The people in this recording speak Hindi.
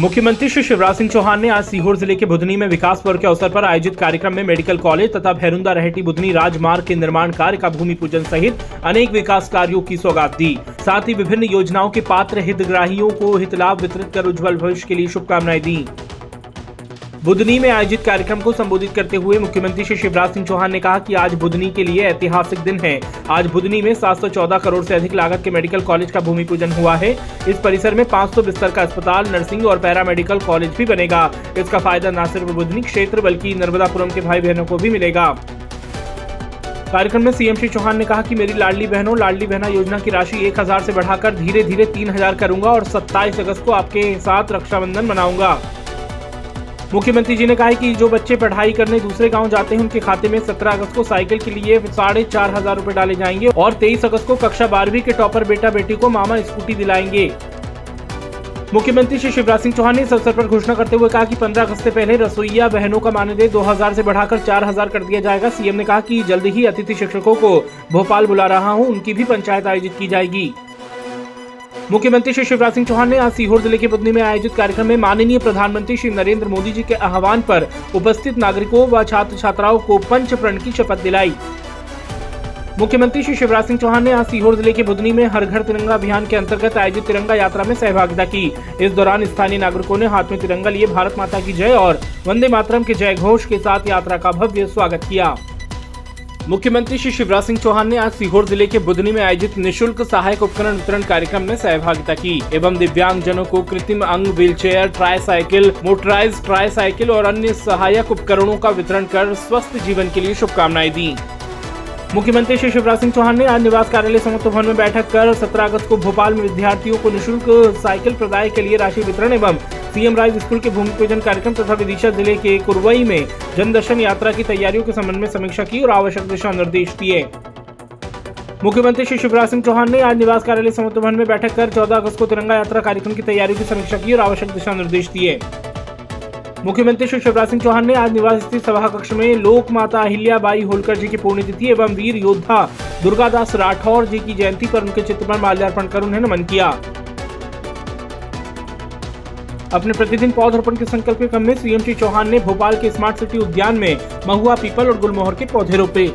मुख्यमंत्री श्री शिवराज सिंह चौहान ने आज सीहोर ज़िले के बुधनी में विकास पर्व के अवसर पर आयोजित कार्यक्रम में मेडिकल कॉलेज तथा भैरुंदा रहटी बुधनी राजमार्ग के निर्माण कार्य का भूमि पूजन सहित अनेक विकास कार्यों की सौगात दी। साथ ही विभिन्न योजनाओं के पात्र हितग्राहियों को हित लाभ वितरित कर उज्जवल भविष्य के लिए शुभकामनाएँ दी। बुधनी में आयोजित कार्यक्रम को संबोधित करते हुए मुख्यमंत्री श्री शिवराज सिंह चौहान ने कहा कि आज बुधनी के लिए ऐतिहासिक दिन है। आज बुधनी में 714 करोड़ से अधिक लागत के मेडिकल कॉलेज का भूमि पूजन हुआ है। इस परिसर में 500 बिस्तर का अस्पताल, नर्सिंग और पैरा मेडिकल कॉलेज भी बनेगा। इसका फ़ायदा न सिर्फ़ बुधनी क्षेत्र बल्कि नर्मदापुरम के भाई बहनों को भी मिलेगा। कार्यक्रम में सीएम श्री चौहान ने कहा कि मेरी लाडली बहनों, लाडली बहना योजना की राशि एक हज़ार से बढ़ाकर धीरे धीरे तीन हज़ार करूँगा और 27 अगस्त को आपके साथ रक्षाबंधन मनाऊँगा। मुख्यमंत्री जी ने कहा कि जो बच्चे पढ़ाई करने दूसरे गाँव जाते हैं, उनके खाते में 17 अगस्त को साइकिल के लिए साढ़े चार हज़ार रूपए डाले जाएँगे और 23 अगस्त को कक्षा बारहवीं के टॉपर बेटा बेटी को मामा स्कूटी दिलाएँगे। मुख्यमंत्री श्री शिवराज सिंह चौहान ने इस अवसर पर घोषणा करते हुए कहा कि 15 अगस्त से पहले रसोईया बहनों का मानदेय 2000 से बढ़ाकर 4000 कर दिया जाएगा। सीएम ने कहा कि जल्द ही अतिथि शिक्षकों को भोपाल बुला रहा हूँ, उनकी भी पंचायत आयोजित की जाएगी। मुख्यमंत्री श्री शिवराज सिंह चौहान ने आज सीहोर ज़िले के बुधनी में आयोजित कार्यक्रम में माननीय प्रधानमंत्री श्री नरेंद्र मोदी जी के आह्वान पर उपस्थित नागरिकों व छात्र छात्राओं को पंच प्रण की शपथ दिलाई। मुख्यमंत्री श्री शिवराज सिंह चौहान ने आज सीहोर ज़िले के बुधनी में हर घर तिरंगा अभियान के अंतर्गत आयोजित तिरंगा यात्रा में सहभागिता की। इस दौरान स्थानीय नागरिकों ने हाथ में तिरंगा लिए भारत माता की जय और वंदे मातरम के जय घोष के साथ यात्रा का भव्य स्वागत किया। मुख्यमंत्री श्री शिवराज सिंह चौहान ने आज सीहोर ज़िले के बुधनी में आयोजित निशुल्क सहायक उपकरण वितरण कार्यक्रम में सहभागिता की एवं दिव्यांग जनों को कृत्रिम अंग wheelchair tricycle motorise tricycle और अन्य सहायक उपकरणों का वितरण कर स्वस्थ जीवन के लिए शुभकामनाएँ दी। मुख्यमंत्री श्री शिवराज सिंह चौहान ने आज निवास कार्यालय समत्व भवन में बैठक कर 17 अगस्त को भोपाल में विद्यार्थियों को निःशुल्क साइकिल प्रदाय के लिए राशि वितरण एवं सीएम राइज स्कूल के भूमि पूजन कार्यक्रम तथा विदिशा ज़िले के कुरवई में जनदर्शन यात्रा की तैयारियों के संबंध में समीक्षा की और आवश्यक दिशा निर्देश दिए। मुख्यमंत्री श्री शिवराज सिंह चौहान ने आज निवास कार्यालय समत्व भवन में बैठक कर 14 अगस्त को तिरंगा यात्रा कार्यक्रम की तैयारियों की समीक्षा की और आवश्यक दिशा निर्देश दिए। मुख्यमंत्री श्री शिवराज सिंह चौहान ने आज निवास स्थित सभा कक्ष में लोक माता अहिल्या बाई होलकर जी की पुण्यतिथि एवं वीर योद्धा दुर्गादास राठौर जी की जयंती पर उनके चित्र पर माल्यार्पण कर उन्हें नमन किया। अपने प्रतिदिन पौधरोपण के संकल्प के क्रम में सीएम श्री चौहान ने भोपाल के स्मार्ट सिटी उद्यान में महुआ पीपल और गुलमोहर के पौधे रोपे।